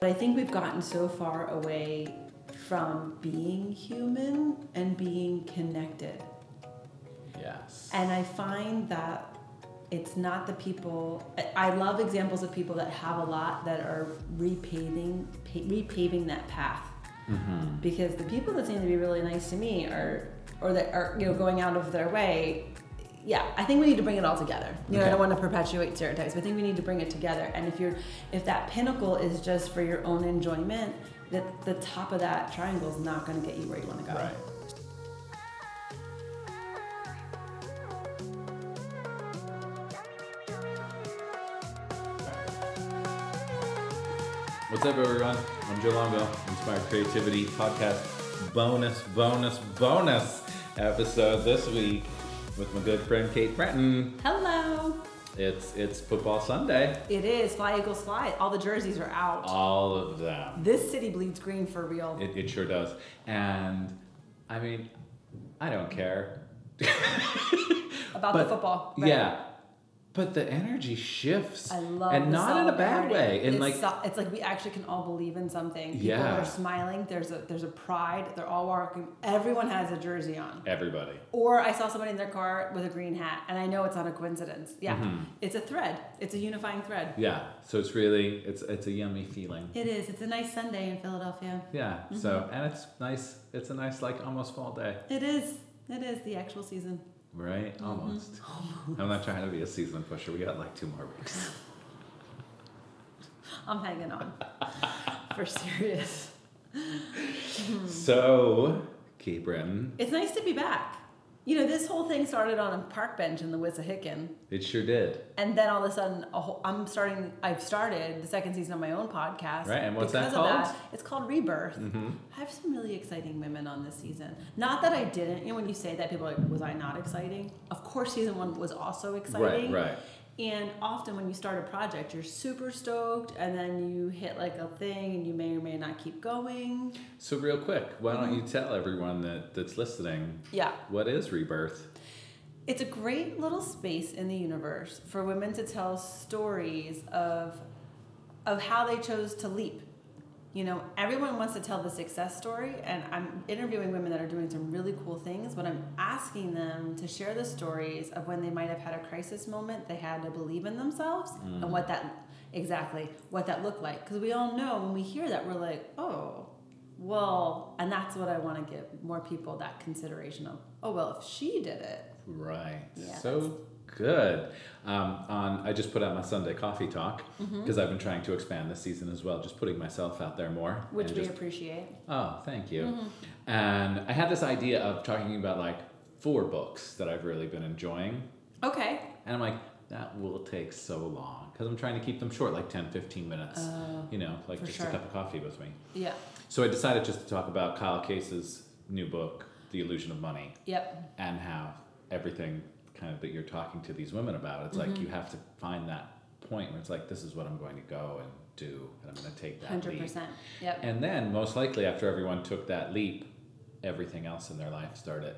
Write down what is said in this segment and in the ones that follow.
But I think we've gotten so far away from being human and being connected. Yes. And I find that it's not the people. I- love examples of people that have a lot that are repaving, repaving that path. Mm-hmm. Because the people that seem to be really nice to me are, or that are, you know, going out of their way. Yeah, I think we need to bring it all together. You know, I don't want to perpetuate stereotypes, but I think we need to bring it together. And if you're, if that pinnacle is just for your own enjoyment, that the top of that triangle is not going to get you where you want to go. Right. What's up, everyone? I'm Joe Longo, Inspired Creativity Podcast bonus, bonus, bonus episode this week with my good friend Kate Breton. Hello. It's it's football Sunday. It is fly eagles fly. All the jerseys are out. All of them. This city bleeds green for real. It, it sure does. And I mean, I don't care. about but- the football. right? Yeah. But the energy shifts. I love And not in a bad way. And it's, like so- it's like we actually can all believe in something. People Yeah. are smiling. There's a there's a pride. They're all walking. Everyone has a jersey on. everybody. Or I saw somebody in their car with a green hat, and I know it's not a coincidence. Yeah, Mm-hmm. it's a thread. It's a unifying thread. Yeah. So it's really it's it's a yummy feeling. It is. It's a nice Sunday in Philadelphia. Yeah. Mm-hmm. So and it's nice. It's a nice like almost fall day, It is. It is the actual season. Right? Mm-hmm. Almost. I'm not trying to be a season pusher. We got like two more weeks. I'm hanging on. For serious. so, Kate It's nice to be back. You know, this whole thing started on a park bench in the Wissahickon. it sure did. And then all of a sudden, a whole, I'm starting. I've started the second season of my own podcast. Right, and what's that called? Mm-hmm. It's called Rebirth. I have some really exciting women on this season. Not that I didn't. You know, when you say that, people are like, "Was I not exciting?" Of course, season one was also exciting. Right, right. And often, when you start a project, you're super stoked, and then you hit like a thing, and you may or may not keep going. So real quick, why don't Mm-hmm. you tell everyone that that's listening Yeah. what is rebirth? It's a great little space in the universe for women to tell stories of of how they chose to leap. You know, everyone wants to tell the success story, and I'm interviewing women that are doing some really cool things, but I'm asking them to share the stories of when they might have had a crisis moment, they had to believe in themselves, and mm. what that exactly what that looked like. Because we all know when we hear that, we're like, oh, well, and that's what I want to give more people that consideration of. Oh well, if she did it, Right. Yeah, So good. Um, on I just put out my Sunday coffee talk Mm-hmm. because I've been trying to expand this season as well, just putting myself out there more. which we just, appreciate. oh, thank you. Mm-hmm. And I had this idea of talking about like four books that I've really been enjoying, Okay. and I'm like. That will take so long because I'm trying to keep them short, like 10, 15 minutes. you know, like just sure. a cup of coffee with me. Yeah. So I decided just to talk about Kyle Cease's new book, The Illusion of Money Yep. and how everything kind of that you're talking to these women about it's Mm-hmm. like you have to find that point where it's like this is what i'm going to go and do and i'm going to take that Hundred leap percent. Yep. and then most likely after everyone took that leap everything else in their life started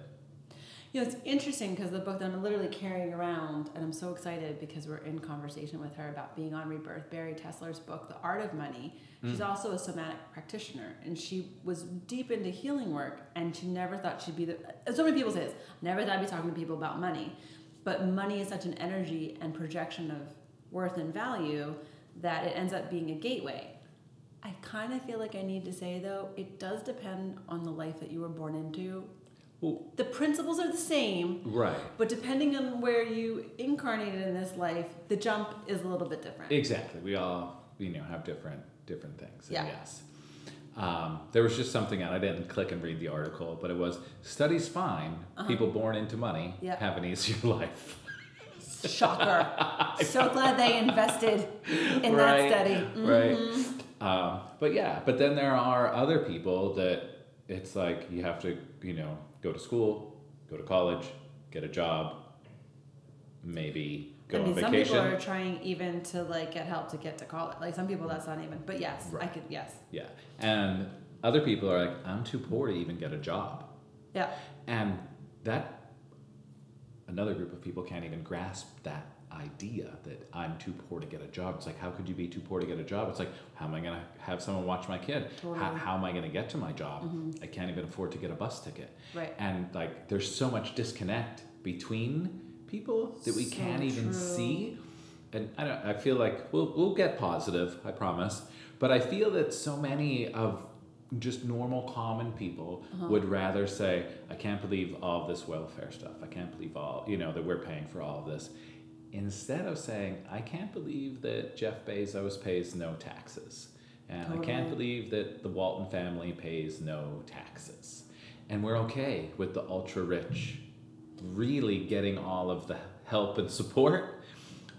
You know, it's interesting because the book that I'm literally carrying around, and I'm so excited because we're in conversation with her about being on Rebirth, Bari Tessler's book, The Art of Money. She's mm. also a somatic practitioner, and she was deep into healing work, and she never thought she'd be the. So many people say this. Never thought I'd be talking to people about money, but money is such an energy and projection of worth and value that it ends up being a gateway. I kind of feel like I need to say though, it does depend on the life that you were born into. The principles are the same, right but depending on where you incarnated in this life, the jump is a little bit different. exactly we all you know have different different things Yeah. yes um, there was just something out i didn't click and read the article but it was studies find people born into money Uh-huh. Have an easier life Shocker. so glad they invested in that study. Right. Mm-hmm. Um, but yeah, but then there are other people that it's like you have to, you know, go to school, go to college, get a job, maybe go I mean, on some vacation. people are trying even to like get help to get to college. Like some people, that's not even. But yes, I could. Yes. yeah. And other people are like, I'm too poor to even get a job. Yeah. And that another group of people can't even grasp that idea that I'm too poor to get a job. It's like, how could you be too poor to get a job? It's like, how am I going to have someone watch my kid? Totally. How, how am I going to get to my job? Mhm. I can't even afford to get a bus ticket. Right. And like, there's so much disconnect between people that we So can't even true. see. And I don't. I feel like we'll we'll get positive. I promise. But I feel that so many of just normal common people Uh-huh. would rather say, I can't believe all this welfare stuff. I can't believe all you know that we're paying for all of this. Instead of saying, I can't believe that Jeff Bezos pays no taxes. And I can't believe that the Walton family pays no taxes. And we're okay with the ultra rich really getting all of the help and support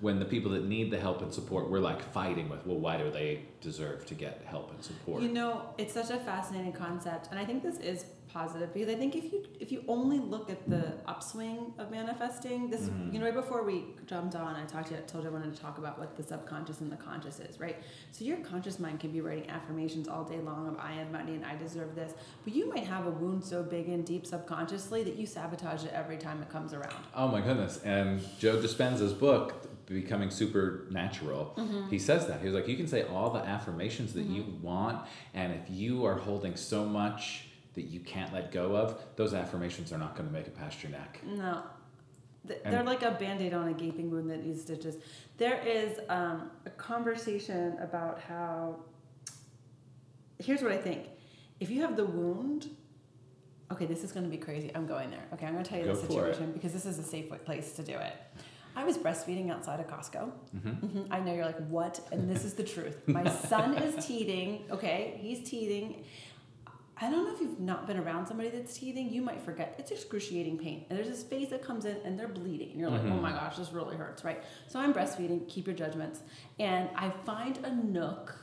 when the people that need the help and support we're like fighting with well why do they deserve to get help and support You know, it's such a fascinating concept, and I think this is positive because I think if you if you only look at the upswing of manifesting, this Mhm. you know right before we jumped on, I talked to you, I told you I wanted to talk about what the subconscious and the conscious is, right? So your conscious mind can be writing affirmations all day long of I am money and I deserve this, but you might have a wound so big and deep subconsciously that you sabotage it every time it comes around. oh my goodness and joe dispenza's book becoming supernatural Mm-hmm. he says that he was like you can say all the affirmations that you want and if you are holding so much that you can't let go of those affirmations are not going to make it past your neck No. Th- They're like a band aid on a gaping wound that needs stitches. There is um, a conversation about how. Here's what I think. If you have the wound, okay, this is going to be crazy. I'm going there. Okay, I'm going to tell you Go the situation because this is a safe place to do it. I was breastfeeding outside of Costco. hmm Mhm. I know you're like, what? And this is the truth. My son is teething. Okay, he's teething. I don't know if you've not been around somebody that's teething, you might forget. It's excruciating pain. And there's this phase that comes in and they're bleeding. And you're like, oh Mhm. my gosh, this really hurts, right? So I'm breastfeeding, keep your judgments. And I find a nook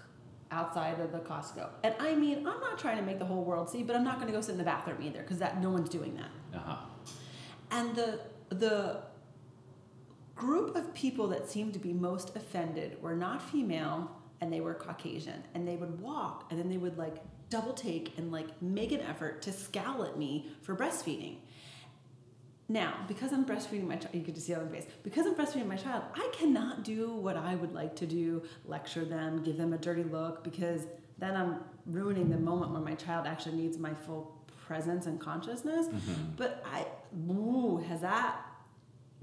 outside of the Costco. And I mean, I'm not trying to make the whole world see, but I'm not gonna go sit in the bathroom either, because that no one's doing that. uh-huh And the the group of people that seemed to be most offended were not female and they were Caucasian. And they would walk and then they would like double take and like make an effort to scowl at me for breastfeeding. Now, because I'm breastfeeding my child, you get to see on my face. Because I'm breastfeeding my child, I cannot do what I would like to do, lecture them, give them a dirty look, because then I'm ruining the moment where my child actually needs my full presence and consciousness. Mhm. But I, ooh, has that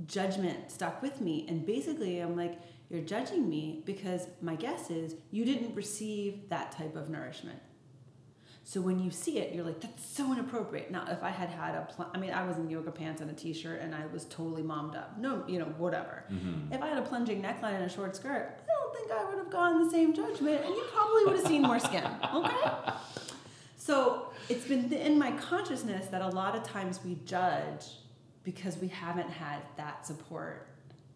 judgment stuck with me? And basically, I'm like, you're judging me because my guess is you didn't receive that type of nourishment. So when you see it, you're like, that's so inappropriate. Now, if I had had a, pl- I mean, I was in yoga pants and a t-shirt and I was totally mommed up. No, you know, whatever. Mhm. If I had a plunging neckline and a short skirt, I don't think I would have gone the same judgment, and you probably would have seen more skin. Okay. So it's been in my consciousness that a lot of times we judge because we haven't had that support,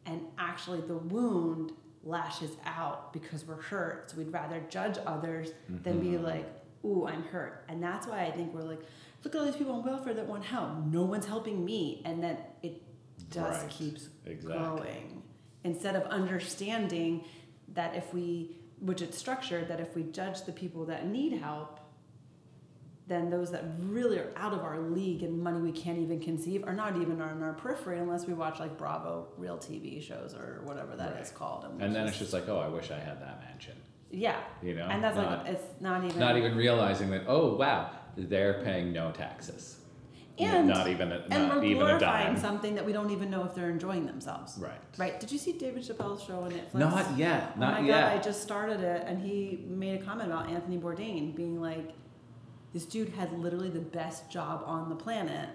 and actually the wound lashes out because we're hurt. So we'd rather judge others than be Mhm. like, "Ooh, I'm hurt," and that's why I think we're like, "Look at all these people on welfare that want help. No one's helping me," and then it just Right. keeps Exactly. growing instead of understanding that if we which it's structured that if we judge the people that need help then those that really are out of our league and money we can't even conceive are not even on our periphery unless we watch like bravo real tv shows or whatever that is Right. called we and then it's just like oh i wish i had that mansion. Yeah. You know? And that's not, like it's not even not even realizing that oh wow they're paying no taxes. And not even a, and not we're even a glorifying something that we don't even know if they're enjoying themselves. Right. Right? Did you see david chappelle's show on netflix? Not yet Oh not my yet. God, I just started it and he made a comment about Anthony Bourdain being like, this dude had literally the best job on the planet.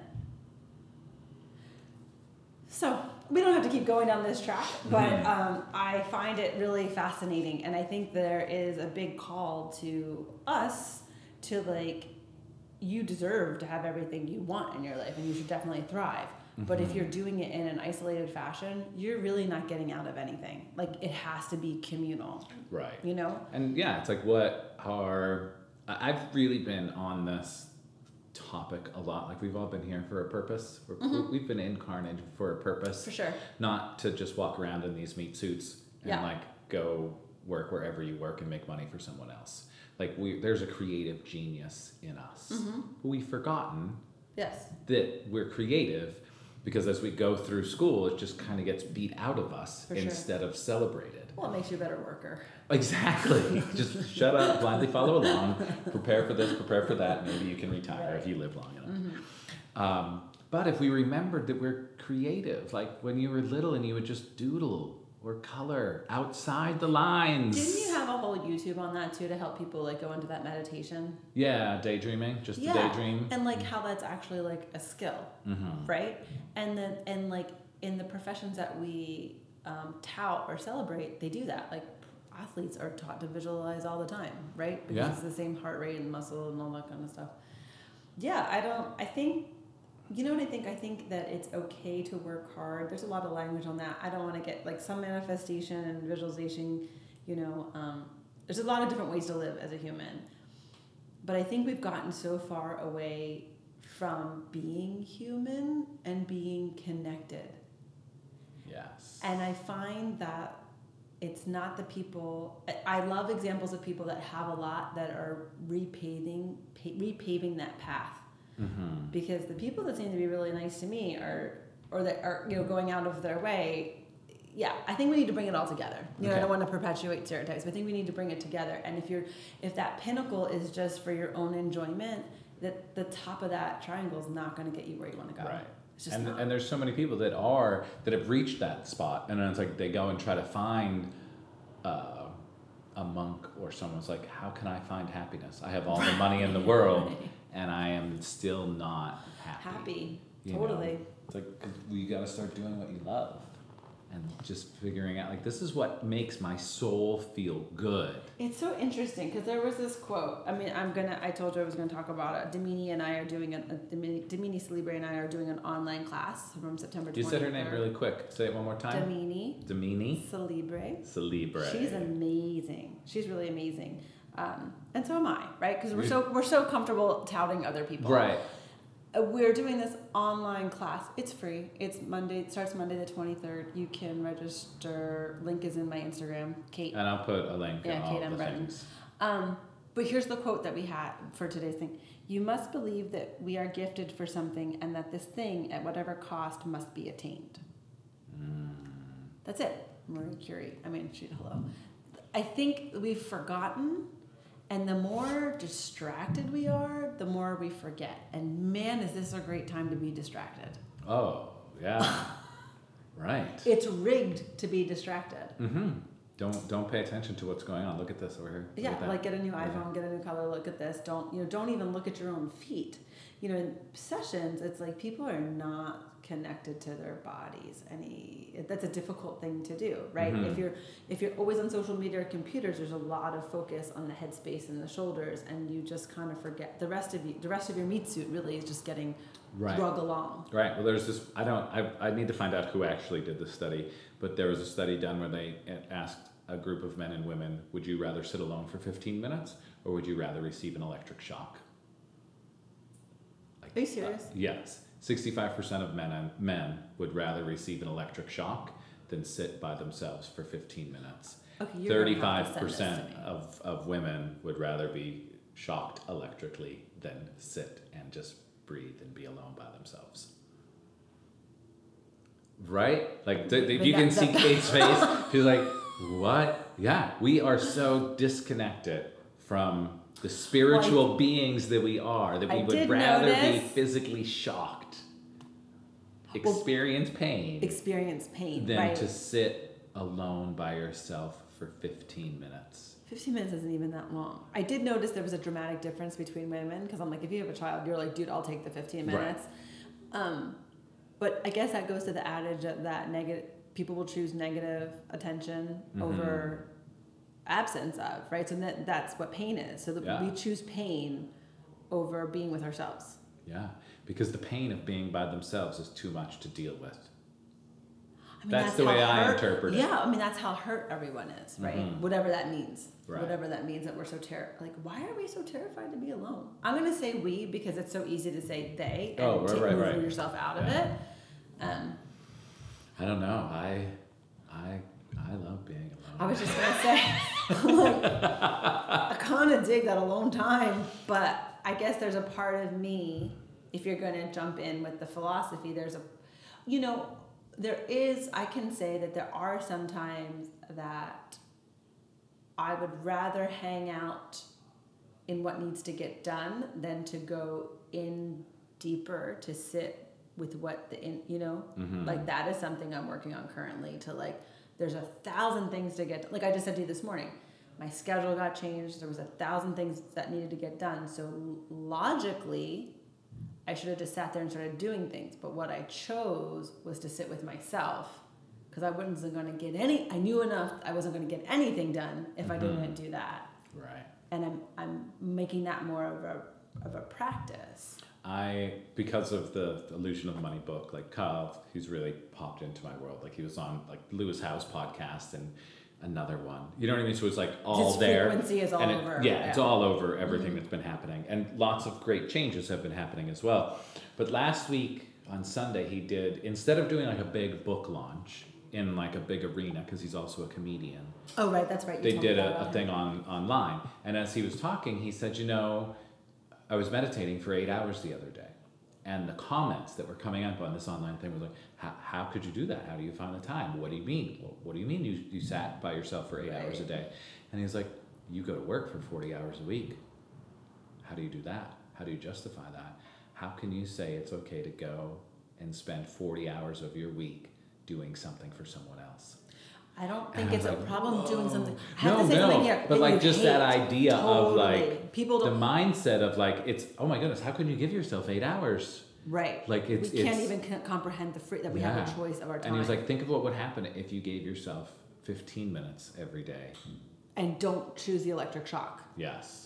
So we don't have to keep going down this track, but Mhm. um, I find it really fascinating, and I think there is a big call to us to like, you deserve to have everything you want in your life, and you should definitely thrive. But if Mhm. you're doing it in an isolated fashion, you're really not getting out of anything. Like it has to be communal, right you know? And yeah, it's like what are I've really been on this topic a lot. Like we've all been here for a purpose. We're, Mhm. We've been incarnated for a purpose, For sure. not to just walk around in these meat suits and Yeah. like go work wherever you work and make money for someone else. Like we, there's a creative genius in us. Mm-hmm. But we've forgotten Yes. that we're creative because as we go through school, it just kind of gets beat out of us For sure. instead of celebrated. Well, it makes you a better worker. Exactly. just shut up, blindly follow along, prepare for this, prepare for that. Maybe you can retire if you live long enough. Mm-hmm. Um, but if we remembered that we're creative, like when you were little and you would just doodle or color outside the lines. Didn't you have a whole YouTube on that too to help people like go into that meditation? Yeah, daydreaming, just to daydream. And like how that's actually like a skill, Mm-hmm. right? And then and like in the professions that we um, tout or celebrate, they do that. Like athletes are taught to visualize all the time, right? Because Yeah. it's the same heart rate and muscle and all that kind of stuff. Yeah, I don't. I think. You know what I think? I think that it's okay to work hard. There's a lot of language on that. I don't want to get like some manifestation and visualization. You know, um, there's a lot of different ways to live as a human. But I think we've gotten so far away from being human and being connected. Yes. And I find that it's not the people. I- love examples of people that have a lot that are repaving, repaving that path. mm-hmm. Because the people that seem to be really nice to me are, or that are you know going out of their way. Yeah, I think we need to bring it all together. You know, I don't want to perpetuate stereotypes, but I think we need to bring it together. And if you're, if that pinnacle is just for your own enjoyment, that the top of that triangle is not going to get you where you want to go. Right. And, not. and there's so many people that are that have reached that spot and then it's like they go and try to find uh, a monk or someone's like how can i find happiness i have all the money in the world and i am still not happy happy. you know? Totally. it's like 'cause you got to start doing what you love and just figuring out like this is what makes my soul feel good It's so interesting because there was this quote. I mean, I'm gonna. I told you I was gonna talk about it. Demini and I are doing an. A, Demini, Demini Celebre and I are doing an online class from September. 23rd. you said her name really quick say it one more time Demini Demini Celebre. Celebre. She's amazing. She's really amazing. Um, and so am I, right? Because we're so we're so comfortable touting other people. right Uh, we're doing this online class. It's free. It's Monday. It starts Monday the twenty third. You can register. Link is in my Instagram. Kate. and i'll put a link Yeah, in Kate and things Um, but here's the quote that we had for today's thing. You must believe that we are gifted for something and that this thing, at whatever cost, must be attained. That's it. Marie Curie. I mean, shoot, hello. I think we've forgotten, and the more distracted we are, the more we forget. And man, is this a great time to be distracted. Oh, yeah. right. It's rigged to be distracted. Mm-hmm. Don't don't pay attention to what's going on. Look at this over here. Look Yeah, like get a new Yeah. iPhone, get a new color, look at this. Don't you know, don't even look at your own feet. You know, in sessions, it's like people are not connected to their bodies any that's a difficult thing to do, right? Mhm. If you're if you're always on social media or computers, there's a lot of focus on the headspace and the shoulders and you just kind of forget the rest of you the rest of your meat suit really is just getting right. drug along. Right. Well, there's this. I don't. I, I need to find out who actually did the study, but there was a study done where they asked a group of men and women, "Would you rather sit alone for 15 minutes, or would you rather receive an electric shock?" Like, Are you serious? uh, yes. 65% of men men would rather receive an electric shock than sit by themselves for 15 minutes. Okay, you're gonna have to Thirty-five send this percent of, of women would rather be shocked electrically than sit and just breathe and be alone by themselves. Right? Like, th- if But you can that- see that- Kate's face, she's like, "What? Yeah, we are so disconnected from the spiritual beings that we are that we I would rather be physically shocked, Well, experience pain, Experience pain, than right? to sit alone by yourself for 15 minutes. 15 minutes isn't even that long. I did notice there was a dramatic difference between women because I'm like, if you have a child, you're like, dude, I'll take the 15 Right. minutes. Um, but I guess that goes to the adage that, that negative people will choose negative attention Mhm. over absence of, right? So that, that's what pain is. So that Yeah. we choose pain over being with ourselves. Yeah, because the pain of being by themselves is too much to deal with. I mean, That's the how way I interpret it. Yeah, I mean that's how hurt everyone is, right? Mhm. Whatever that means. Right. Whatever that means that we're so terrified. like why are we so terrified to be alone? I'm gonna say we because it's so easy to say they and Oh, right, take right, move right. yourself out of it. Um, I don't know. I, I, I love being alone. I was just gonna say, like, I kind of dig that alone time, but I guess there's a part of me, if you're gonna jump in with the philosophy, there's a you know, there is, I can say that there are some times that I would rather hang out in what needs to get done than to go in deeper to sit with what the in you know Mhm. like that is something i'm working on currently to like there's a thousand things to get like i just said to you this morning my schedule got changed there was a thousand things that needed to get done so logically i should have just sat there and started doing things but what i chose was to sit with myself because i wasn't going to get any i knew enough i wasn't going to get anything done if i Mhm. didn't do that Right. and i'm i'm making that more of a of a practice I because of the illusion of money book, like Kyle, he's really popped into my world. Like he was on like Lewis Howes podcast and another one. You know what I mean? So it's like all His there. frequency is all and it- over, yeah, it's all over everything mm-hmm. that's been happening, and lots of great changes have been happening as well. But last week on Sunday, he did instead of doing like a big book launch in like a big arena because he's also a comedian oh right that's right you they did a, a thing on online and as he was talking he said you know i was meditating for eight hours the other day and the comments that were coming up on this online thing was like how, how could you do that? How do you find the time? What do you mean? What, what do you mean you, you sat by yourself for eight hours a day? And he's like you go to work for 40 hours a week. How do you do that? How do you justify that? How can you say it's okay to go and spend 40 hours of your week doing something for someone else? I don't think it's was a like, problem doing something. I have No, to say no, something here. but like just that hate. idea of, like, people the don't mindset of like it's oh my goodness how can you give yourself eight hours right. like it's we can't it's even comprehend the free that we have a choice of our time and he was like think of what would happen if you gave yourself 15 minutes every day and don't choose the electric shock, yes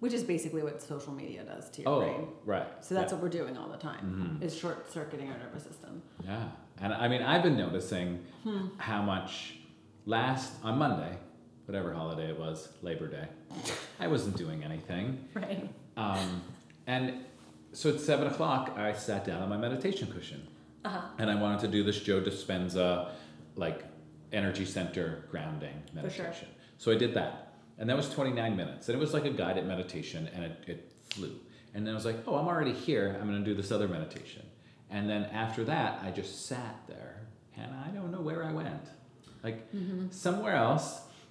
which is basically what social media does to your oh brain. right So that's yeah. what we're doing all the time Mhm. is short circuiting our nervous system. yeah and i mean i've been noticing Hmm. how much last on monday whatever holiday it was labor day i wasn't doing anything Right. um, and so at seven o'clock i sat down on my meditation cushion Uh huh. and I wanted to do this Joe Dispenza like energy center grounding For sure. meditation. So I did that. And that was 29 minutes. And it was like a guided meditation and it, it flew. And then I was like, oh, I'm already here. I'm going to do this other meditation. And then after that, I just sat there and I don't know where I went. Like Mm-hmm. somewhere else.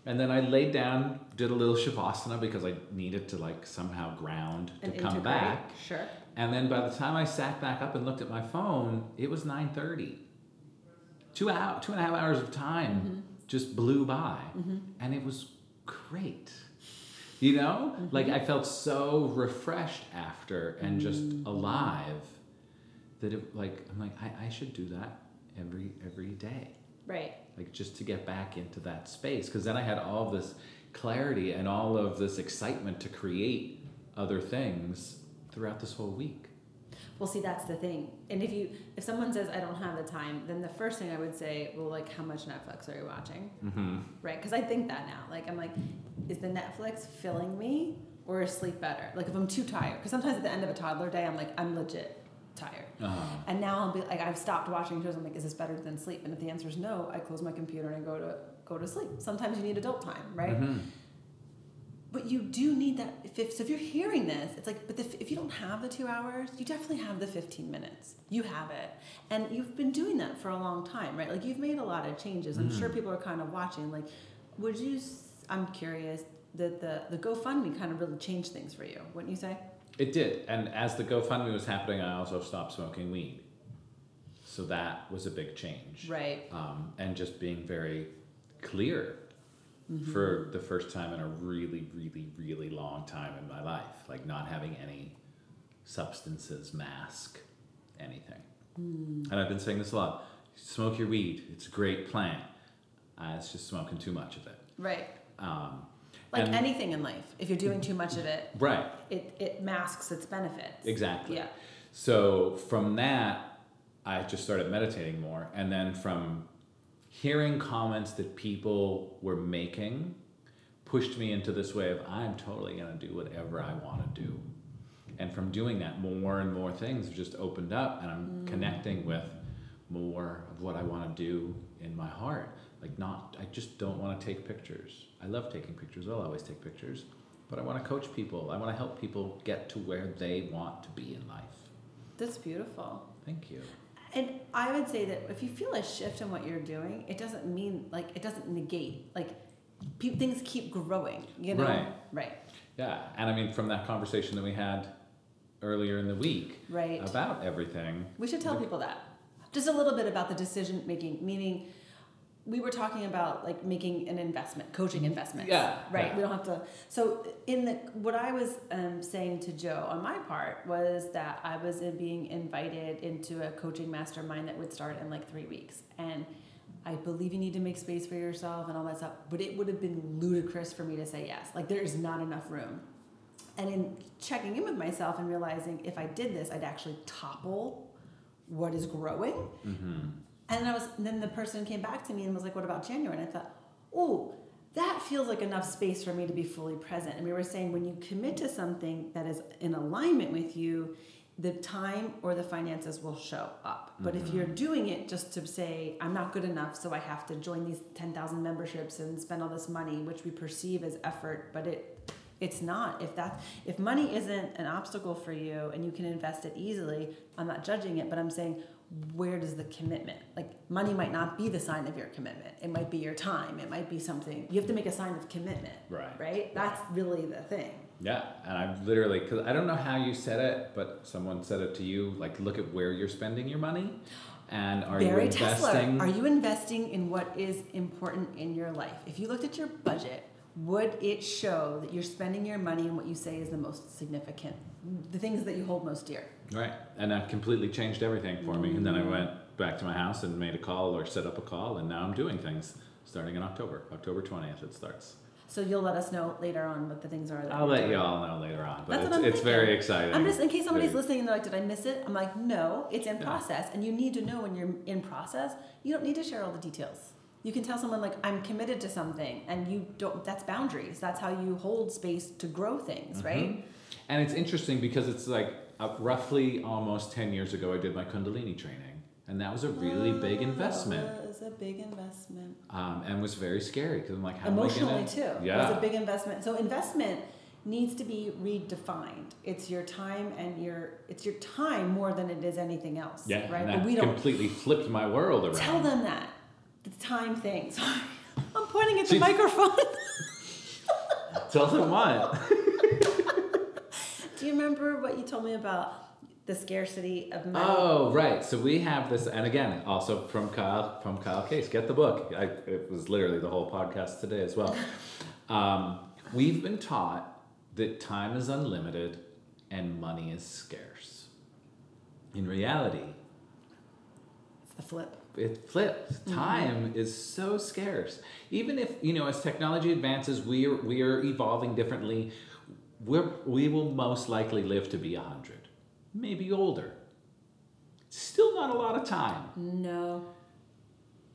And then I laid down, did a little shavasana because I needed to like somehow ground to And come integrate. back. Sure. And then by the time I sat back up and looked at my phone, it was nine thirty. Two hour, two and a half hours of time mm-hmm. just blew by, mm-hmm. and it was great. You know, mm-hmm. like I felt so refreshed after and just alive that it like I'm like I, I should do that every every day. Right. like just to get back into that space. Because then i had all this clarity and all of this excitement to create other things throughout this whole week Well, see, that's the thing. And if you, if someone says I don't have the time, then the first thing I would say, well, like, how much Netflix are you watching? mm-hmm. Right? Because I think that now. Like, I'm like, is the Netflix filling me, or is sleep better? Like, if I'm too tired, because sometimes at the end of a toddler day, I'm like, I'm legit tired. uh-huh. And now I'll be like, I've stopped watching shows. I'm like, is this better than sleep? And if the answer is no, I close my computer and I go to go to sleep. Sometimes you need adult time, right? Mhm. But you do need that. If, so if you're hearing this, it's like, but the, if you don't have the two hours, you definitely have the 15 minutes. You have it. And you've been doing that for a long time, right? Like you've made a lot of changes. I'm sure Mhm. people are kind of watching. Like, would you, i'm curious, that the, the GoFundMe kind of really changed things for you, wouldn't you say? it did and as the gofundme was happening i also stopped smoking weed so that was a big change Right. um, and just being very clear Mm-hmm. for the first time in a really really really long time in my life like not having any substances mask anything Mm. and i've been saying this a lot smoke your weed it's a great plant uh, it's just smoking too much of it Right. um, Like and- anything in life, if you're doing too much of it, right it, it masks its benefits. exactly Yeah. So from that, I just started meditating more. And then from hearing comments that people were making, pushed me into this way of I'm totally going to do whatever I want to do. And from doing that, more and more things have just opened up, and I'm mm. connecting with more of what I want to do in my heart. Like, not, I just don't want to take pictures. I love taking pictures, I'll always take pictures. But I want to coach people, I want to help people get to where they want to be in life. That's beautiful. Thank you. And I would say that if you feel a shift in what you're doing, it doesn't mean like it doesn't negate like pe- things keep growing. You know, Right. right, Yeah, and I mean, from that conversation that we had earlier in the week right. about everything, We should tell people that. Just a little bit about the decision making, meaning we were talking about like making an investment, coaching investment. Yeah, Right. yeah. We don't have to. So in the what I was um, saying to Joe on my part was that I was being invited into a coaching mastermind that would start in like three weeks, and I believe you need to make space for yourself and all that stuff. But it would have been ludicrous for me to say yes. Like there is not enough room. And in checking in with myself and realizing if I did this, I'd actually topple what is growing. hmm And I was and then the person came back to me and was like, "What about January?" And I thought, "Oh, that feels like enough space for me to be fully present." And we were saying when you commit to something that is in alignment with you, the time or the finances will show up. But if Mhm. you're doing it just to say, "I'm not good enough, so I have to join these 10,000 memberships and spend all this money," which we perceive as effort, but it it's not. If that if money isn't an obstacle for you and you can invest it easily, I'm not judging it, but I'm saying where does the commitment like money might not be the sign of your commitment it might be your time it might be something you have to make a sign of commitment Right. right that's really the thing Yeah, and I literally, because I don't know how you said it, but someone said it to you. Like, look at where you're spending your money, and are Bari you investing? Tessler, are you investing in what is important in your life? If you looked at your budget, would it show that you're spending your money on what you say is the most significant, the things that you hold most dear? Right, and that completely changed everything for me. And then I Mm. went back to my house and made a call or set up a call, and now I'm doing things starting in October. October twentieth, it starts. So you'll let us know later on what the things are. That I'll let doing. you all know later on, but That's it's, what I'm it's very exciting. I'm just in case somebody's listening and they're like, "Did I miss it?" I'm like, "No, it's in Yeah. process, and you need to know when you're in process. You don't need to share all the details. You can tell someone like, "I'm committed to something," and you don't. That's boundaries. That's how you hold space to grow things, right? Mhm. And it's interesting because it's like uh, roughly almost 10 years ago, I did my Kundalini training. And that was a really big Oh, investment. It was a big investment. Um, and was very scary because I'm like, how Emotionally am I gonna? too. Yeah. It was a big investment. So investment needs to be redefined. It's your time and your it's your time more than it is anything else. yeah, Right. and But we don't completely flipped my world around. Tell them that. The time thing. Sorry. I'm pointing at the She's- microphone. Tell them what? Do you remember what you told me about the scarcity of money? Oh, right. So we have this, and again, also from Kyle from Kyle Cease. Get the book. I, it was literally the whole podcast today as well. Um, we've been taught that time is unlimited and money is scarce. In reality, It's the flip. It flips. Mm-hmm. Time is so scarce. Even if you know, as technology advances, we are we are evolving differently. We're, we will most likely live to be a hundred, maybe older. Still not a lot of time. No.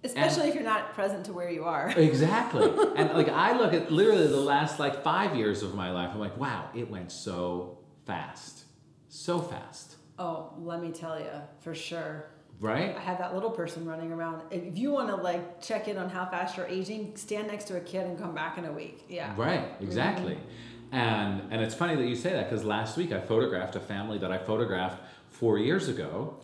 Especially if you're not present to where you are. Exactly. and like I look at literally the last like five years of my life, I'm like, wow, it went so fast, so fast, Oh, let me tell you, for sure. Right? I have that little person running around. If you want to like check in on how fast you're aging, stand next to a kid and come back in a week. Yeah. Right, exactly. Mm-hmm. And and it's funny that you say that because last week I photographed a family that I photographed four years ago,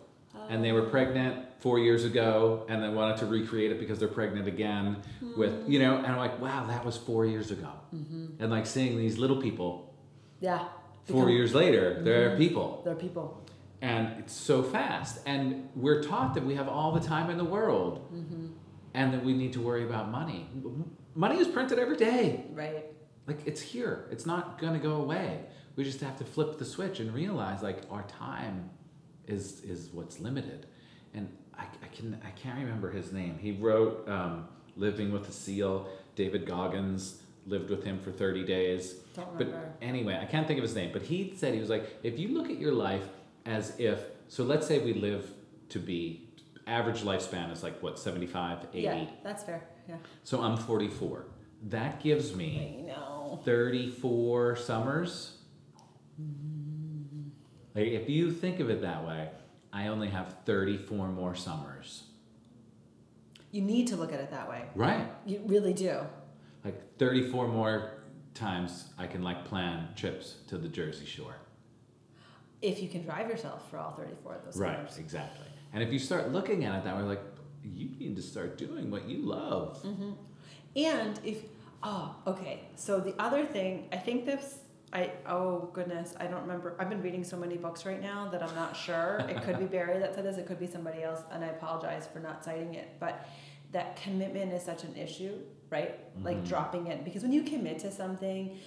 and they were oh. pregnant four years ago, and they wanted to recreate it because they're pregnant again with hmm. you know, and I'm like, wow, that was four years ago, mm-hmm. and like seeing these little people Yeah. four Become- years later, they're mm-hmm. people, They're people. And it's so fast, and we're taught that we have all the time in the world, and that we need to worry about money. Money is printed every day. Right. Like it's here. It's not gonna go away. We just have to flip the switch and realize like our time is is what's limited. And I, I can I can't remember his name. He wrote um, Living with a Seal. David Goggins lived with him for 30 days. Don't But remember. anyway, I can't think of his name. But he said he was like, if you look at your life as if so let's say we live to be average lifespan is like what 75 80 Yeah, that's fair. Yeah. so i'm 44 that gives me I know. 34 summers. Like, if you think of it that way, I only have 34 more summers. You need to look at it that way. Right. You really do. Like 34 more times I can like plan trips to the Jersey Shore. If you can drive yourself for all 34 of those Right, summers. exactly. And if you start looking at it that way, like, you need to start doing what you love. Mm-hmm. And if oh, okay. So the other thing, I think this I oh goodness, I don't remember. I've been reading so many books right now that I'm not sure. it could be Bari that said this, it could be somebody else, and I apologize for not citing it. But that commitment is such an issue, right? Like Mhm. dropping it because when you commit to something,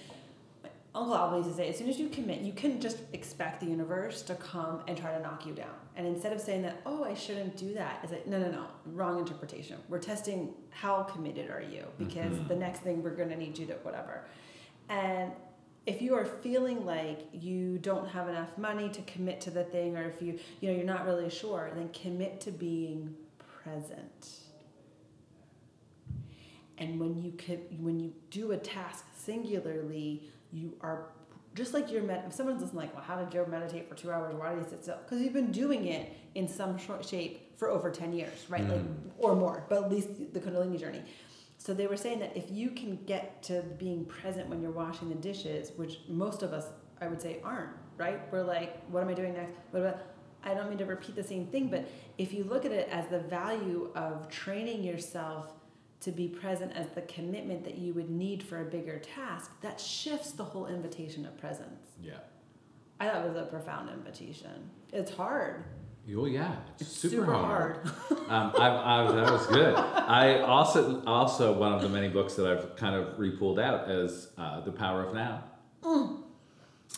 Uncle Al used to say, as soon as you commit, you can just expect the universe to come and try to knock you down. And instead of saying that, oh, I shouldn't do that, it's like, no, no, no, wrong interpretation. We're testing how committed are you because Mhm. the next thing we're going to need you to whatever. And if you are feeling like you don't have enough money to commit to the thing, or if you, you know, you're not really sure, then commit to being present. And when you could, when you do a task singularly, you are just like you're med. If someone's listening, like, well, how did Joe meditate for two hours? Why did he sit still? Because you've been doing it in some short shape for over ten years, right? Like Mm. or more, but at least the Kundalini journey. So they were saying that if you can get to being present when you're washing the dishes, which most of us, I would say, aren't, right? We're like, what am I doing next? What about? I don't mean to repeat the same thing, but if you look at it as the value of training yourself to be present as the commitment that you would need for a bigger task, that shifts the whole invitation of presence. Yeah. I thought it was a profound invitation. It's hard. Oh yeah, it's, It's super, hard. um, I've, I've, that was good. I also also one of the many books that I've kind of repulled out is uh, The Power of Now,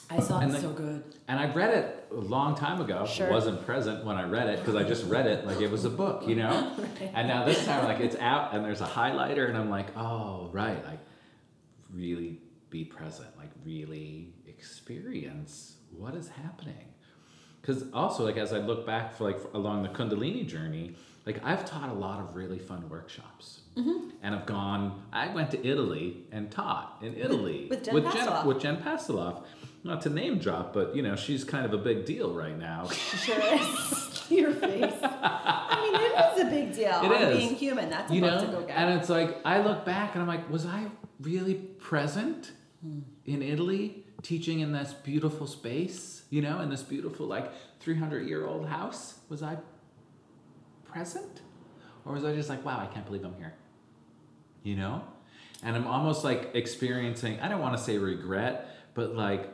I saw And it the- so good. and I read it a long time ago. Sure. wasn't present when I read it because I just read it like it was a book, you know. And now this time, like it's out and there's a highlighter, and I'm like, oh right, like really be present, like really experience what is happening. Because also, like as I look back for like along the Kundalini journey, like I've taught a lot of really fun workshops, Mm-hmm. and I've gone. I went to Italy and taught in Italy with Jen Jen, with Jen Pastiloff. Not to name drop, but you know she's kind of a big deal right now. Sure is. Your face. I mean, it is a big deal. It on is. being human. That's a you know to go get. and it's like i look back and i'm like was i really present Hmm. in italy teaching in this beautiful space you know in this beautiful like 300 year old house was i present or was i just like wow i can't believe i'm here you know and i'm almost like experiencing i don't want to say regret but like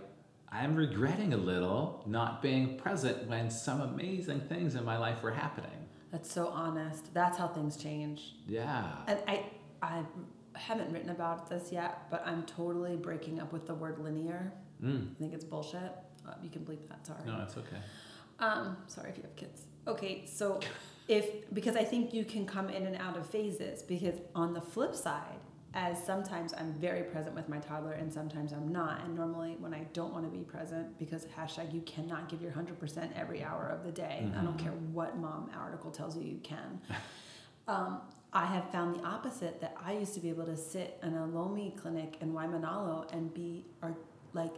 i'm regretting a little not being present when some amazing things in my life were happening That's so honest. That's how things change. yeah And I, I haven't written about this yet, but I'm totally breaking up with the word linear. mm. I think it's bullshit. Uh, you can bleep that. Sorry. no it's okay Um, sorry if you have kids. Okay, so if because I think you can come in and out of phases because on the flip side, as sometimes I'm very present with my toddler and sometimes I'm not. And normally when I don't want to be present because hashtag you cannot give your hundred percent every hour of the day. I don't Mhm. care what mom article tells you you can. um, I have found the opposite that I used to be able to sit in a Lomi clinic in Waimanalo and be are like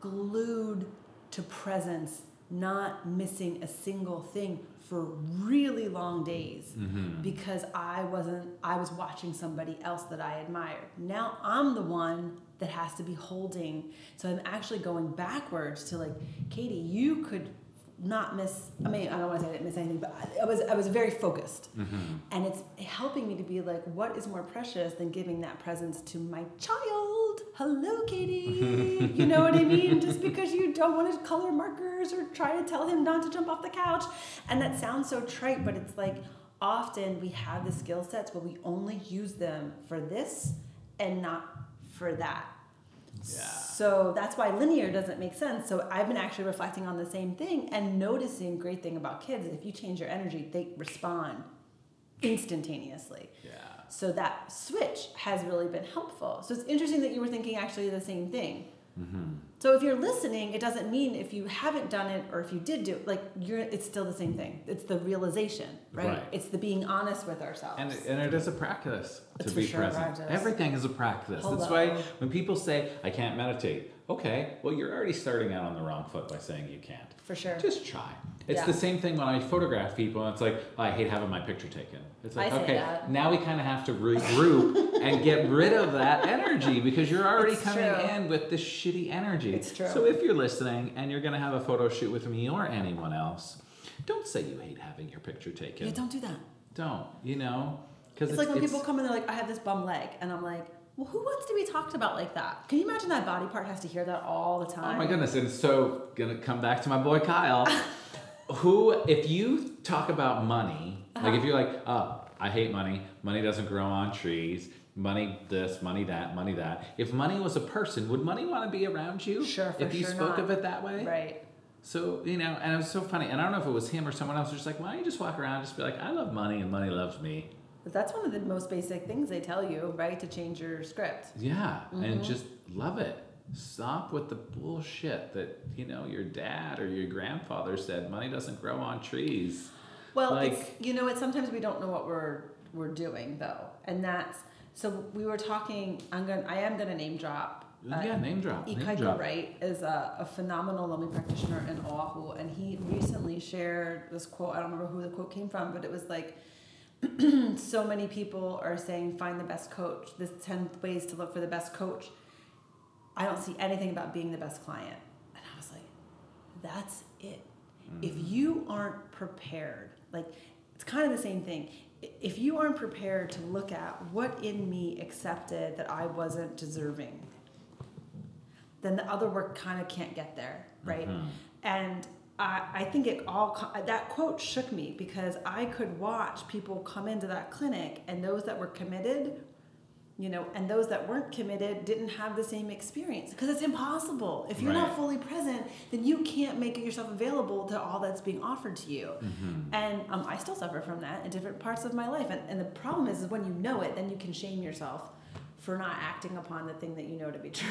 glued to presence, not missing a single thing for really long days mm-hmm. because I wasn't I was watching somebody else that I admired. Now I'm the one that has to be holding. So I'm actually going backwards to like, Katie, you could not miss I mean, I don't want to say I didn't miss anything, but I, I was I was very focused. Mm-hmm. And it's helping me to be like, what is more precious than giving that presence to my child? Hello, Katie. you know what I mean? Just because you don't want to color markers or try to tell him not to jump off the couch. And that sounds so trite, but it's like often we have the skill sets, but we only use them for this and not for that. Yeah. So that's why linear doesn't make sense. So I've been actually reflecting on the same thing and noticing great thing about kids. If you change your energy, they respond instantaneously. Yeah. So that switch has really been helpful. So it's interesting that you were thinking actually the same thing. Mm-hmm. So if you're listening, it doesn't mean if you haven't done it or if you did do it, like you're, it's still the same thing. It's the realization, right? Right. It's the being honest with ourselves. And, and it is a practice to It's for be sure a present. practice. Everything is a practice. That's why when people say, I can't meditate, okay, well, you're already starting out on the wrong foot by saying you can't. for sure. Just try. It's Yeah. the same thing when I photograph people, and it's like, oh, I hate having my picture taken. It's like, okay, that. now we kind of have to regroup and get rid of that energy because you're already It's coming true. in with this shitty energy. It's true. So if you're listening and you're going to have a photo shoot with me or anyone else, Don't say you hate having your picture taken. Yeah, don't do that. Don't, you know? Because It's, like when people come in, they're like, I have this bum leg. And I'm like, well, who wants to be talked about like that? Can you imagine that body part has to hear that all the time? Oh my goodness! And so, gonna come back to my boy Kyle. who, if you talk about money, like if uh-huh. you're like, oh, I hate money. Money doesn't grow on trees. Money this, money that, money that. If money was a person, would money want to be around you? Sure, for If you sure spoke not. of it that way, Right. So you know, and it was so funny. And I don't know if it was him or someone else. was just like, why don't you just walk around and just be like, I love money and money loves me. But that's one of the most basic things they tell you, right? To change your script. Yeah, Mm-hmm. and just love it. Stop with the bullshit that you know your dad or your grandfather said. Money doesn't grow on trees. Well, Like- it's you know, it's sometimes we don't know what we're we're doing though, and that's so we were talking. I'm gonna I am gonna name drop. uh, yeah, name drop. Name drop. Wright is a, a phenomenal Lomi practitioner in Oahu, and he recently shared this quote. I don't remember who the quote came from, but it was like, so many people are saying find the best coach. This ten ways to look for the best coach. I don't see anything about being the best client, and I was like, that's it. If you aren't prepared, like it's kind of the same thing. If you aren't prepared to look at what in me accepted that I wasn't deserving, then the other work kind of can't get there, right? Mhm. And I, I think it all that quote shook me because I could watch people come into that clinic and those that were committed, you know, and those that weren't committed didn't have the same experience because it's impossible. If you're Right. not fully present, then you can't make yourself available to all that's being offered to you. Mm-hmm. And um, I still suffer from that in different parts of my life. And, and the problem is, is when you know it, then you can shame yourself for not acting upon the thing that you know to be true.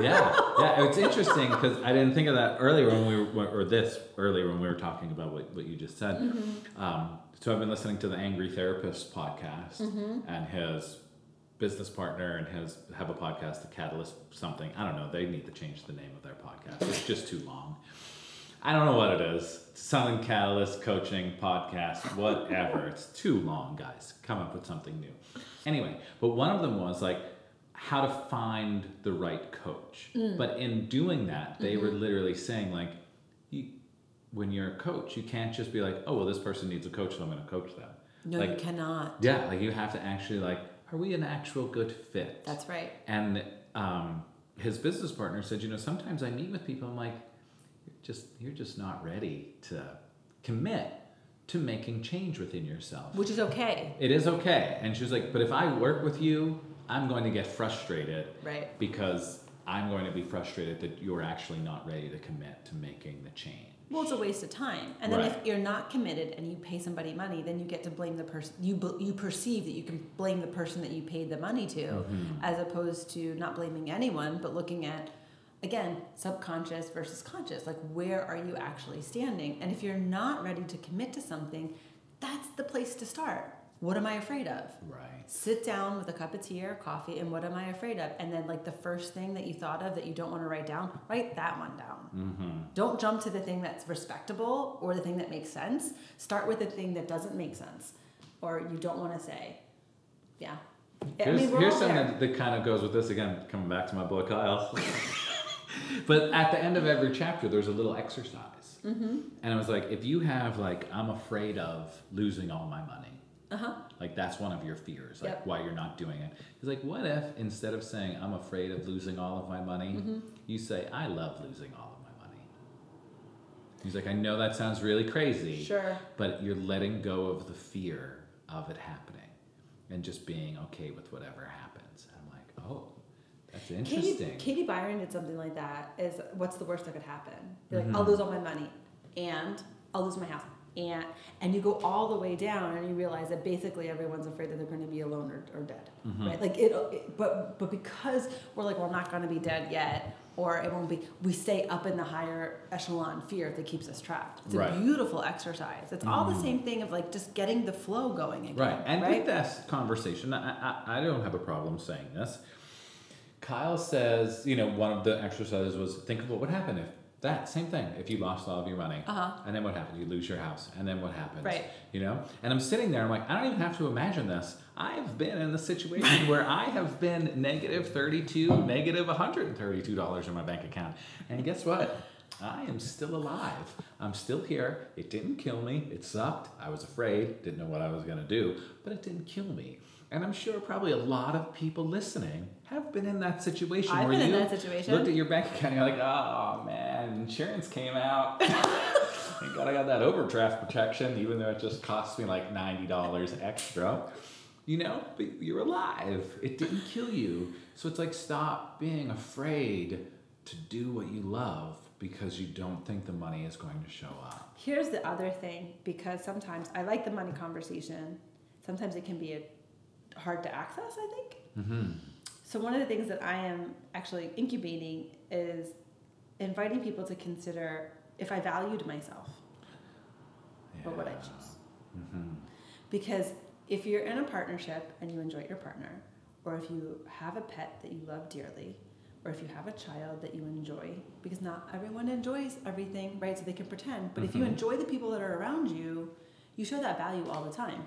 yeah, yeah. It's interesting because I didn't think of that earlier when we were, or this earlier when we were talking about what, what you just said. Mm-hmm. Um, so I've been listening to the Angry Therapist podcast, Mm-hmm. and his business partner and his have a podcast, the Catalyst something. I don't know. They need to change the name of their podcast. It's just too long. I don't know what it is. Selling Catalyst coaching podcast, whatever. it's too long, guys. Come up with something new. Anyway, but one of them was like how to find the right coach. Mm. But in doing that, they were Mm-hmm. literally saying like, you, when you're a coach, you can't just be like, oh well, this person needs a coach, so I'm going to coach them. No, Like- you cannot. Yeah, like you have to actually like, are we an actual good fit? That's right. And um, his business partner said, you know, sometimes I meet with people, I'm like, you're just you're just not ready to commit to making change within yourself. Which is okay. It is okay. And she was like, but if I work with you, I'm going to get frustrated Right. because I'm going to be frustrated that you're actually not ready to commit to making the change. Well, it's a waste of time. And then Right. if you're not committed and you pay somebody money, then you get to blame the person. You you perceive that you can blame the person that you paid the money to, Mhm. as opposed to not blaming anyone, but looking at again subconscious versus conscious. Like where are you actually standing? And if you're not ready to commit to something, that's the place to start. What am I afraid of? Right. sit down with a cup of tea or coffee and what am I afraid of? And then like the first thing that you thought of that you don't want to write down, write that one down. Mm-hmm. Don't jump to the thing that's respectable or the thing that makes sense. Start with the thing that doesn't make sense or you don't want to say. Yeah. I Here's, mean, here's something that, that kind of goes with this again, coming back to my boy Kyle. but at the end of every chapter, there's a little exercise. Mm-hmm. And it was like, if you have, like, I'm afraid of losing all my money, Uh-huh. like that's one of your fears, like Yep. why you're not doing it. It's like, what if instead of saying, I'm afraid of losing all of my money, Mm-hmm. you say, I love losing all of my money? He's like, I know that sounds really crazy Sure. but you're letting go of the fear of it happening and just being okay with whatever happens. And I'm like, oh, that's interesting. Katie, Katie Byron did something like that. Is what's the worst that could happen? Be like, Mhm. I'll lose all my money, and I'll lose my house, and and you go all the way down, and you realize that basically everyone's afraid that they're going to be alone or, or dead, Mhm. right? Like it, it, but but because we're like, we're not going to be dead yet, or it won't be. We stay up in the higher echelon fear that keeps us trapped. It's Right. a beautiful exercise. It's all the Mhm. same thing of like just getting the flow going again. Right. And right? with this conversation, I, I, I don't have a problem saying this. Kyle says, you know, one of the exercises was think of what would happen if that same thing, if you lost all of your money. Uh-huh. And then what happens? You lose your house. And then what happens? Right. You know? And I'm sitting there, I'm like, I don't even have to imagine this. I've been in the situation where I have been negative 32, negative $132 in my bank account. And guess what? I am still alive. I'm still here. It didn't kill me. It sucked. I was afraid, didn't know what I was going to do, but it didn't kill me. And I'm sure probably a lot of people listening have been in that situation I've where been in you that situation. looked at your bank account and you're like, oh man, insurance came out. Thank God I got that overdraft protection, even though it just cost me like $90 extra. You know, but you're alive. It didn't kill you. So it's like, stop being afraid to do what you love because you don't think the money is going to show up. Here's the other thing because sometimes I like the money conversation. Sometimes it can be a, hard to access, I think. Mm-hmm. So, one of the things that I am actually incubating is inviting people to consider if I valued myself, what would I choose? Mm-hmm. Because if you're in a partnership and you enjoy your partner, or if you have a pet that you love dearly, or if you have a child that you enjoy, because not everyone enjoys everything, right? So they can pretend. But if you Mhm. enjoy the people that are around you, you show that value all the time.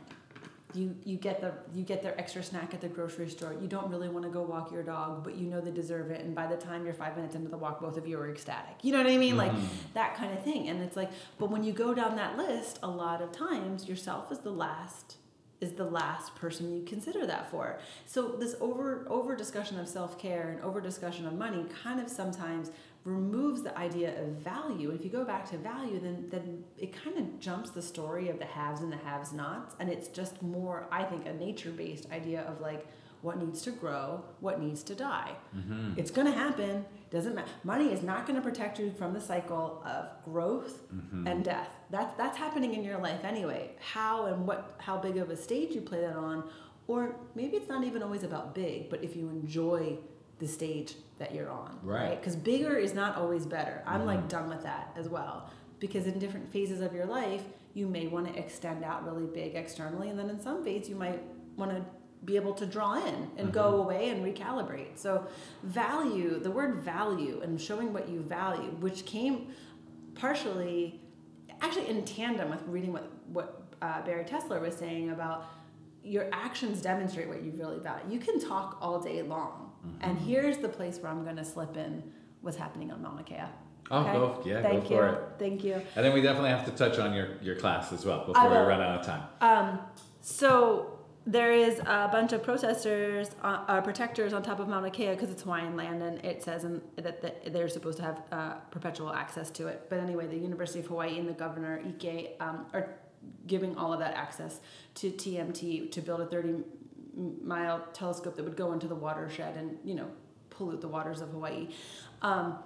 You you get the you get their extra snack at the grocery store. You don't really want to go walk your dog, but you know they deserve it. And by the time you're five minutes into the walk, both of you are ecstatic. You know what I mean? Like Mhm. that kind of thing. And it's like, but when you go down that list, a lot of times yourself is the last is the last person you consider that for. So this over over discussion of self care and over discussion of money kind of sometimes removes the idea of value. If you go back to value, then then it kind of jumps the story of the haves and the haves nots, and it's just more, I think, a nature based idea of like what needs to grow, what needs to die. Mm-hmm. It's going to happen. Doesn't matter. Money is not going to protect you from the cycle of growth Mm-hmm. and death. That's that's happening in your life anyway. How and what how big of a stage you play that on, or maybe it's not even always about big, but if you enjoy the stage that you're on, Right. Because bigger is not always better. I'm like Mhm. done with that as well. Because in different phases of your life, you may want to extend out really big externally, and then in some phase, you might want to be able to draw in and go Mhm. away and recalibrate. So, value, the word value and showing what you value, which came partially, actually in tandem with reading what, what uh, Bari Tessler was saying about your actions demonstrate what you really value. You can talk all day long. And here's the place where I'm going to slip in what's happening on Mauna Kea. Oh, Okay? go, yeah, Thank go you. it. Thank you. And then we definitely have to touch on your, your class as well before we run out of time. Um, so there is a bunch of protesters, uh, uh, protectors on top of Mauna Kea because it's Hawaiian land, and it says in, that, they're supposed to have uh, perpetual access to it. But anyway, the University of Hawaii and the governor Ige um, are giving all of that access to TMT to build a 30 mile telescope that would go into the watershed and you know pollute the waters of Hawaii. Um,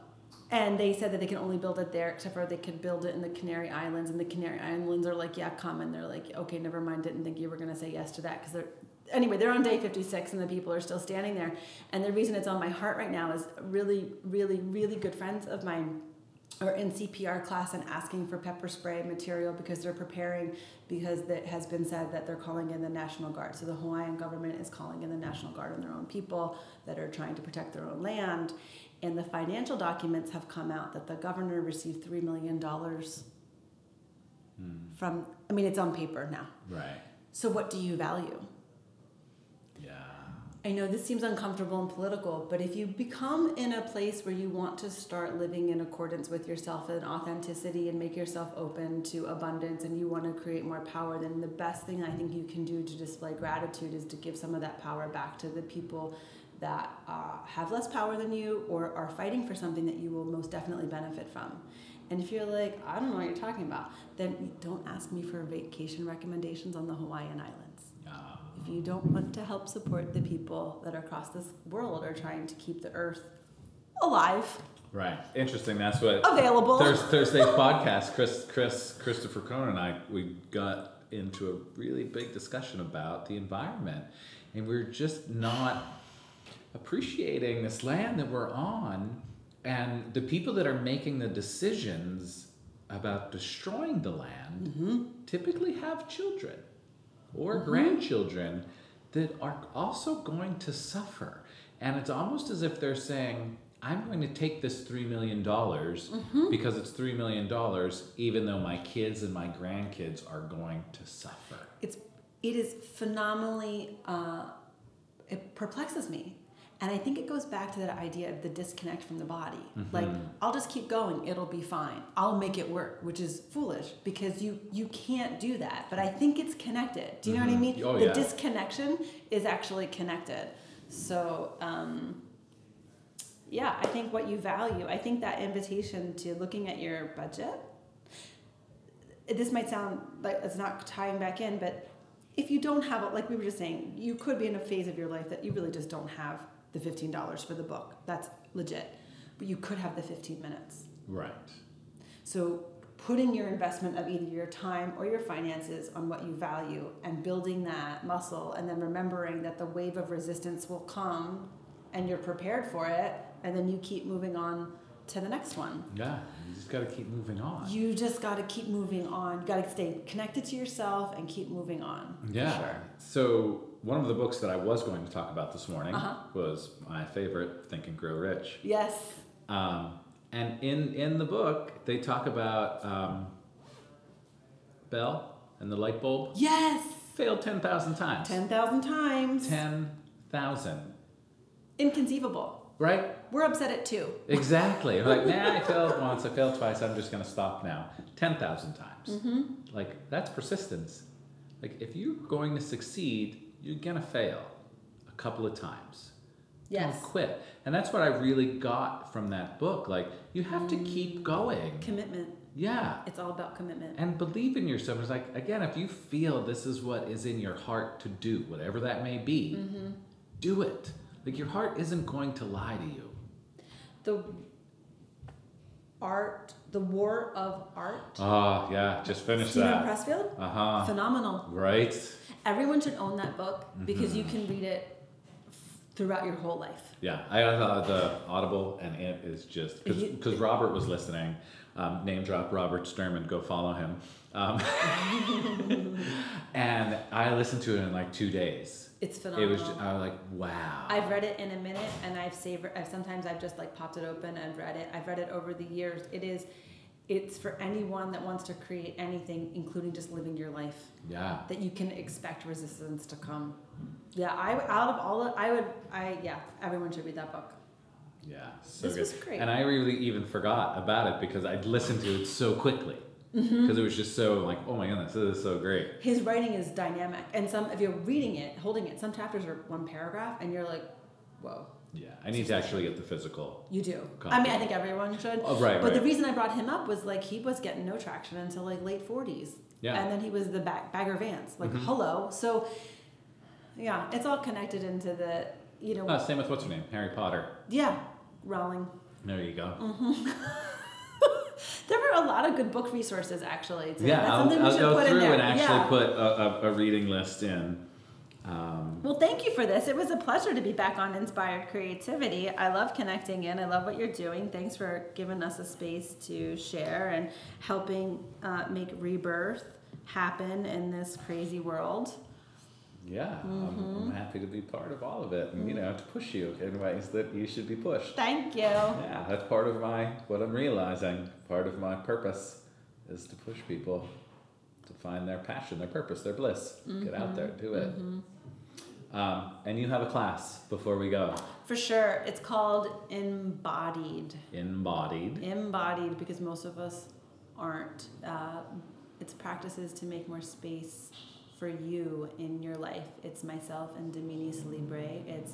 and they said that they can only build it there, except for they could build it in the Canary Islands. And the Canary Islands are like, yeah, come. And they're like, okay, never mind. Didn't think you were going to say yes to that because they're. Anyway, they're on day 56 and the people are still standing there. And the reason it's on my heart right now is really, really, really good friends of mine are in CPR class and asking for pepper spray material because they're preparing because it has been said that they're calling in the National Guard. So the Hawaiian government is calling in the National Guard and their own people that are trying to protect their own land. And the financial documents have come out that the governor received $3 million Hmm. from, I mean, it's on paper now. Right. So what do you value? Yeah. I know this seems uncomfortable and political, but if you become in a place where you want to start living in accordance with yourself and authenticity and make yourself open to abundance and you want to create more power, then the best thing I think you can do to display gratitude is to give some of that power back to the people that uh, have less power than you or are fighting for something that you will most definitely benefit from. And if you're like, I don't know what you're talking about, then don't ask me for vacation recommendations on the Hawaiian Islands Uh, if you don't want to help support the people that across this world are trying to keep the earth alive, right. Interesting. That's what available. Thurs Thursday's podcast, Chris, Chris, Christopher Cohen and I, we got into a really big discussion about the environment, and we're just not appreciating this land that we're on, and the people that are making the decisions about destroying the land Mm-hmm. typically have children or grandchildren that are also going to suffer. And it's almost as if they're saying, I'm going to take this $3 million Mm-hmm. because it's $3 million, even though my kids and my grandkids are going to suffer. It's it is phenomenally. Uh, it perplexes me, And I think it goes back to that idea of the disconnect from the body. Mm-hmm. Like, I'll just keep going, it'll be fine. I'll make it work, which is foolish because you you can't do that. But I think it's connected. Do you know what I Mhm. mean? Oh, the yeah. disconnection is actually connected. So, um, yeah, I think what you value, I think that invitation to looking at your budget, this might sound like it's not tying back in, but if you don't have it, like we were just saying, you could be in a phase of your life that you really just don't have the $15 for the book. That's legit. But you could have the 15 minutes. Right. So putting your investment of either your time or your finances on what you value and building that muscle and then remembering that the wave of resistance will come and you're prepared for it and then you keep moving on to the next one. Yeah. You just got to keep moving on. You just got to keep moving on. You got to stay connected to yourself and keep moving on. Yeah. sure. So one of the books that I was going to talk about this morning Uh-huh. was my favorite, Think and Grow Rich. Yes. Um, and in in the book, they talk about um, Bell and the light bulb Yes. failed ten thousand times. 10,000 times. Ten thousand. Inconceivable. Right? We're upset at two. Exactly. like, nah, I failed once, I failed twice, I'm just gonna stop now. Ten thousand times. Mm-hmm. Like that's persistence. Like if you're going to succeed, you're gonna fail a couple of times. Yes. Don't quit. And that's what I really got from that book. Like you have to keep going. Commitment. Yeah. It's all about commitment. And believe in yourself. It's like again, if you feel this is what is in your heart to do, whatever that may be, Mm-hmm. do it. Like your heart isn't going to lie to you. the art, the war of art. Oh yeah, just finished Stephen that. Pressfield, Uh huh. phenomenal. Right. Everyone should own that book because you Mhm. can read it throughout your whole life. Yeah, I uh, the Audible and it is just because because Robert was listening. Um, name drop Robert Sturman. Go follow him. Um, and I listened to it in like two days. It's phenomenal. It was. Just, I was like, wow. I've read it in a minute, and I've savored. I've sometimes I've just like popped it open and read it. I've read it over the years. It is, it's for anyone that wants to create anything, including just living your life. yeah. That you can expect resistance to come. Yeah, I out of all, of, I would, I yeah, everyone should read that book. Yeah. So This good. was great. And I really even forgot about it because I'd listened to it so quickly because Mm-hmm. it was just so like, oh my goodness, this is so great. His writing is dynamic, and some if you're reading it, holding it, some chapters are one paragraph, and you're like, whoa, Yeah. I need to actually get the physical. you do. Copy. I mean, I think everyone should. Oh right. But right. the reason I brought him up was like he was getting no traction until like late forties, yeah. and then he was the bag, Bagger Vance, like Mhm. hello. So, yeah, it's all connected into the you know, Ah, same with what's her name, Harry Potter. yeah, Rowling. There you go. Mm. There were a lot of good book resources actually. too. Yeah, That's I'll, something we I'll should go put in through and actually yeah. put a, a, a reading list in. Um, Well, thank you for this. It was a pleasure to be back on Inspired Creativity. I love connecting in. I love what you're doing. Thanks for giving us a space to share and helping uh, make rebirth happen in this crazy world. yeah, I'm, Mm-hmm. I'm happy to be part of all of it, and you know, to push you in ways that you should be pushed. Thank you. Yeah, that's part of my what I'm realizing. Part of my purpose is to push people to find their passion, their purpose, their bliss. Get out there, do it. Um, and you have a class before we go. For sure. It's called Embodied. Embodied. Embodied because most of us aren't. Uh, it's practices to make more space for you in your life. It's myself and Dominique Libre. It's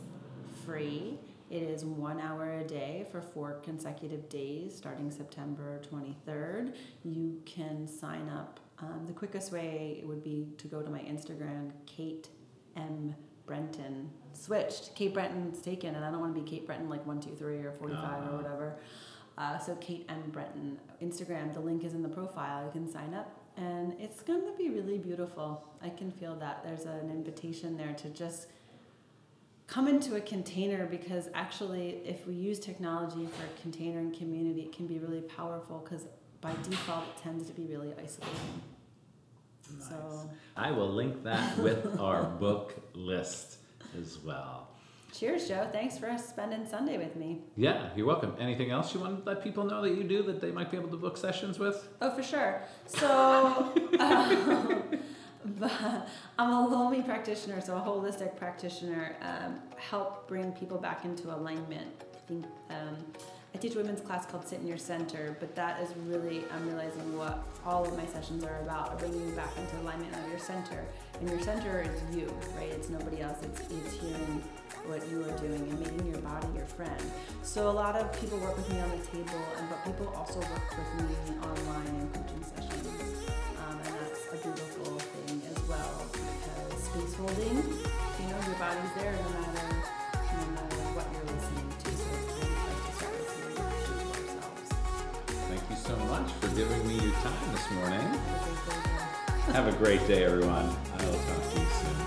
free. It is one hour a day for four consecutive days starting September 23rd. You can sign up. Um, the quickest way would be to go to my Instagram, Kate M. Brenton. Switched. Kate Brenton's taken, and I don't want to be Kate Brenton like 123 or 45 Uh-huh. or whatever. Uh, so Kate M. Brenton, Instagram, the link is in the profile. You can sign up, and it's going to be really beautiful. I can feel that. There's an invitation there to just come into a container because actually, if we use technology for container and community, it can be really powerful because by default, it tends to be really isolating. Nice. So, I will link that with our book list as well. cheers, Joe. Thanks for spending Sunday with me. Yeah, you're welcome. Anything else you want to let people know that you do that they might be able to book sessions with? Oh, for sure. So, um, but I'm a Lomi practitioner, so a holistic practitioner. Um, help bring people back into alignment. I think um, I teach women's class called Sit in Your Center, but that is really I'm realizing what all of my sessions are about: are bringing you back into alignment of your center. And your center is you, right? It's nobody else. It's it's hearing what you are doing and making your body your friend. So a lot of people work with me on the table, and but people also work with me online in coaching sessions, um, and that's a beautiful holding, you know, your body's there no matter no matter what you're listening to. So it's time for us to start listening to ourselves. Thank you so much for giving me your time this morning. Have a great day. Have a great day, everyone. I will talk to you soon.